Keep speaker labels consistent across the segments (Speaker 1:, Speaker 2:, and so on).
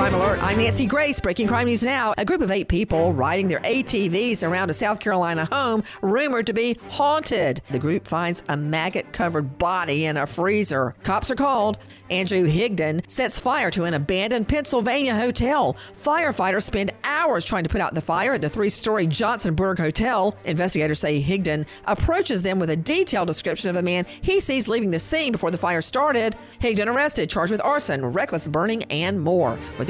Speaker 1: Crime Alert. I'm Nancy Grace. Breaking crime news now. A group of eight people riding their ATVs around a South Carolina home rumored to be haunted. The group finds a maggot covered body in a freezer. Cops are called. Andrew Higdon sets fire to an abandoned Pennsylvania hotel. Firefighters spend hours trying to put out the fire at the three story Johnsonburg Hotel. Investigators say Higdon approaches them with a detailed description of a man he sees leaving the scene before the fire started. Higdon arrested, charged with arson, reckless burning, and more. With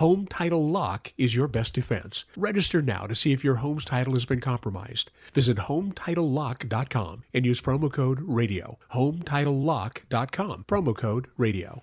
Speaker 2: Home Title Lock is your best defense. Register now to see if your home's title has been compromised. Visit HometitleLock.com and use promo code RADIO. HometitleLock.com, promo code RADIO.